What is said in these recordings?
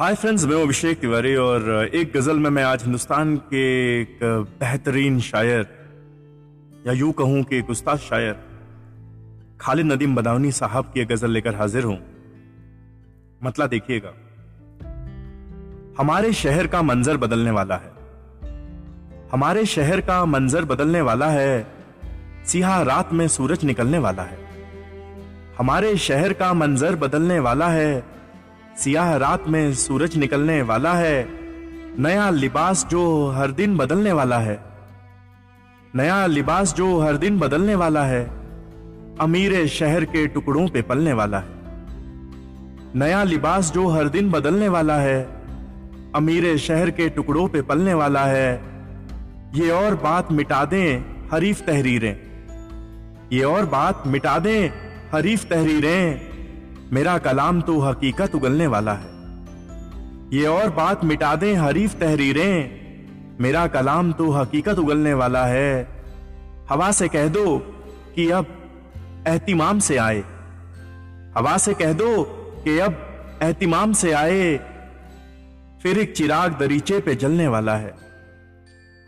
Hi friends मैं अभिषेक तिवारी और एक गज़ल में मैं आज हिंदुस्तान के एक बेहतरीन शायर, या यूँ कहूँ कि एक उस्ताद शायर, खालिद नदीम बदावनी साहब की गज़ल लेकर हाजिर हूँ। मतला देखिएगा। हमारे शहर का मंजर बदलने वाला है। हमारे शहर का मंजर बदलने वाला है सिया रात में सूरज निकलने वाला है। हमारे शहर का मंजर बदलने वाला है सियाह रात में सूरज निकलने वाला है। नया लिबास जो हर दिन बदलने वाला है। नया लिबास जो हर दिन बदलने वाला है। अमीर शहर के टुकड़ों पे पलने वाला है। नया लिबास जो हर दिन बदलने वाला है। अमीर शहर के टुकड़ों पे पलने वाला है। ये और बात मिटा दें हरीफ तहरीरें। ये और बात मिटा दें हरीफ तहरीरें। मेरा कलाम तो हकीकत उगलने वाला है। ये और बात मिटा दें, हरीफ तहरीरें। मेरा कलाम तो हकीकत उगलने वाला है। हवा से कह दो कि अब एहतिमाम से आए। हवा से कह दो कि अब एहतिमाम से आए। फिर एक चिराग दरीचे पे जलने वाला है।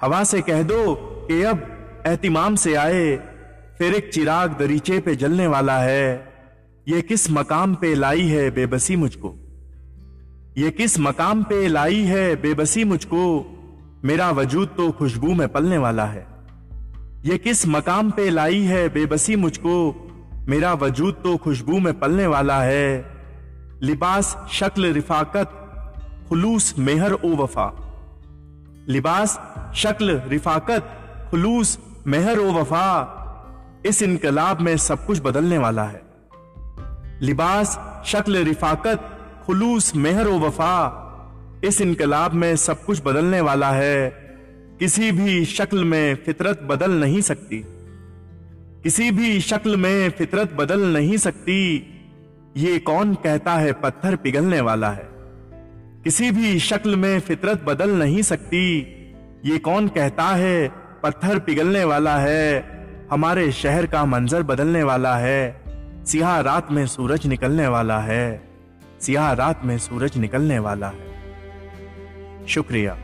हवा से कह दो कि अब एहतिमाम से आए। फिर एक चिराग दरीचे पे जलने वाला है। ये किस मकाम पे लाई है बेबसी मुझको? ये किस मकाम पे लाई है बेबसी मुझको? मेरा वजूद तो खुशबू में पलने वाला है। ये किस मकाम पे लाई है बेबसी मुझको? मेरा वजूद तो खुशबू में पलने वाला है। लिबास शक्ल रिफाकत, खुलूस मेहर ओ वफा। लिबास शक्ल रिफाकत, खुलूस मेहर ओ वफा। इस इनकलाब में सब कुछ बदलने वाला है। लिबास, शक्ल, रिफाकत, खुलूस, मेहर वफा। इस इनकलाब में सब कुछ बदलने वाला है। किसी भी शक्ल में फितरत बदल नहीं सकती। किसी भी शक्ल में फितरत बदल नहीं सकती। ये कौन कहता है पत्थर पिघलने वाला है? किसी भी शक्ल में फितरत बदल नहीं सकती। ये कौन कहता है पत्थर पिघलने वाला है? हमारे शहर का मंजर बदलने वाला है। सियाह रात में सूरज निकलने वाला है। सियाह रात में सूरज निकलने वाला है। शुक्रिया।